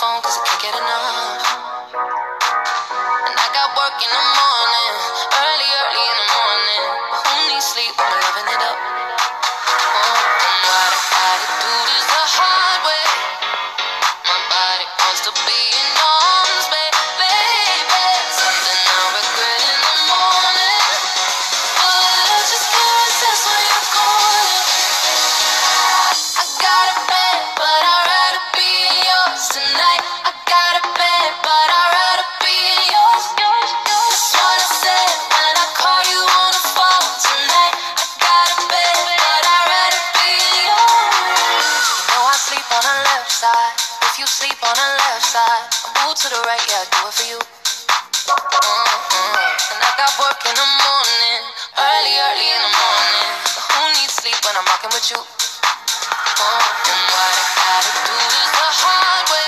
phone cause I can't get enough. And I got work in the morning. You sleep on the left side, I move to the right, yeah, I do it for you. Mm-hmm. And I got work in the morning, early, early in the morning. But who needs sleep when I'm walking with you? Mm-hmm. What I gotta do is the hard way.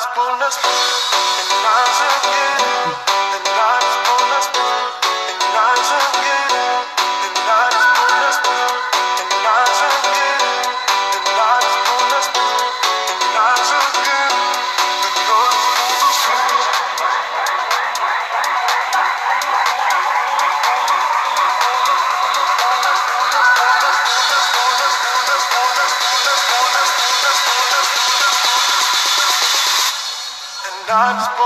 Más por las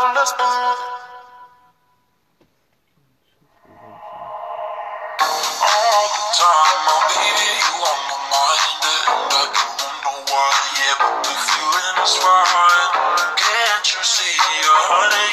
All the time, baby, you on my mind. I don't know why, yeah, but the feeling is fine. Can't you see, honey?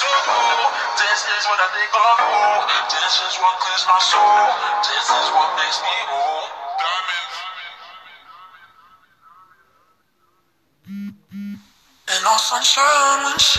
to. This is what I think of you. This is what clears my soul. This is what makes me whole. Diamonds. And all sunshine when she.